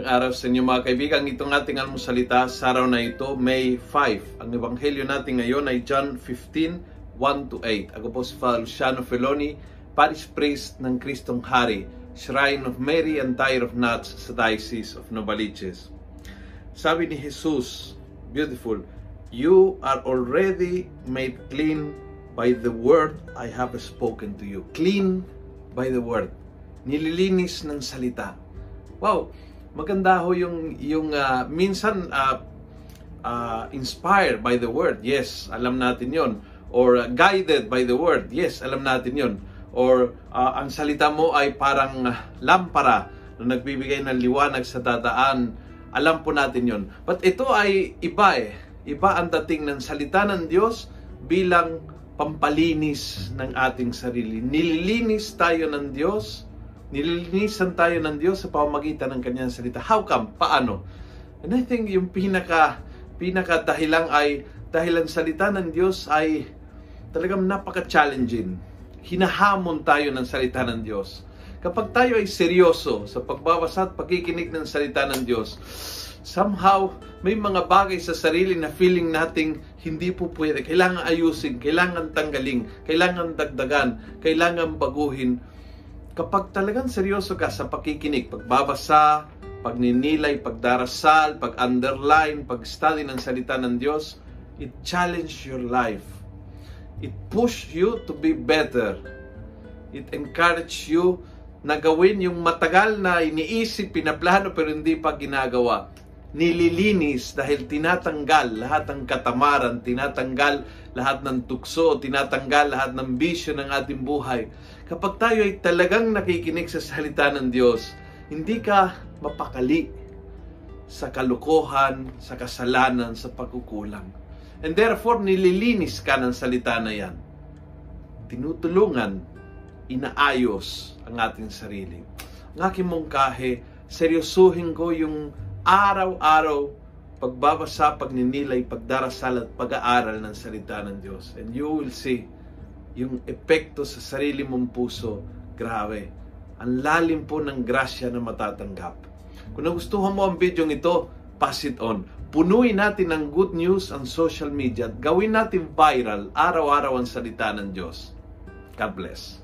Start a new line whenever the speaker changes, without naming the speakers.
araw sa inyo mga kaibigan. Itong ating almusalita sa araw na ito, May 5. Ang ebanghelyo natin ngayon ay John 15, 1 to 8. Ako po si Father Luciano Feloni, Parish Priest ng Kristong Hari, Shrine of Mary and Tire of Nuts sa Diocese of Novaliches. Sabi ni Jesus, beautiful, You are already made clean by the word I have spoken to you. Clean by the word. Nililinis ng salita. Wow, maganda ho yung yung uh, minsan uh, uh, inspired by the word. Yes, alam natin 'yon. Or uh, guided by the word. Yes, alam natin 'yon. Or uh, ang salita mo ay parang lampara na nagbibigay ng liwanag sa dadaan. Alam po natin 'yon. But ito ay iba eh. Iba ang dating ng salita ng Diyos bilang pampalinis ng ating sarili. Nililinis tayo ng Diyos nililinisan tayo ng Diyos sa pamamagitan ng kanyang salita. How come? Paano? And I think yung pinaka, pinaka dahilan ay dahil ang salita ng Diyos ay talagang napaka-challenging. Hinahamon tayo ng salita ng Diyos. Kapag tayo ay seryoso sa pagbabasa at pagkikinig ng salita ng Diyos, somehow may mga bagay sa sarili na feeling nating hindi po pwede. Kailangan ayusin, kailangan tanggalin, kailangan dagdagan, kailangan baguhin kapag talagang seryoso ka sa pakikinig, pagbabasa, pagninilay, pagdarasal, pag-underline, pag-study ng salita ng Diyos, it challenge your life. It push you to be better. It encourage you na gawin yung matagal na iniisip, pinaplano pero hindi pa ginagawa. Nililinis dahil tinatanggal lahat ng katamaran, tinatanggal lahat ng tukso, tinatanggal lahat ng bisyo ng ating buhay kapag tayo ay talagang nakikinig sa salita ng Diyos, hindi ka mapakali sa kalukuhan, sa kasalanan, sa pagkukulang. And therefore, nililinis ka ng salita na yan. Tinutulungan, inaayos ang ating sarili. Ang aking mungkahe, seryosuhin ko yung araw-araw pagbabasa, pagninilay, pagdarasal at pag-aaral ng salita ng Diyos. And you will see yung epekto sa sarili mong puso, grabe. Ang lalim po ng grasya na matatanggap. Kung nagustuhan mo ang video ito, pass it on. Punuin natin ng good news ang social media at gawin natin viral araw-araw ang salita ng Diyos. God bless.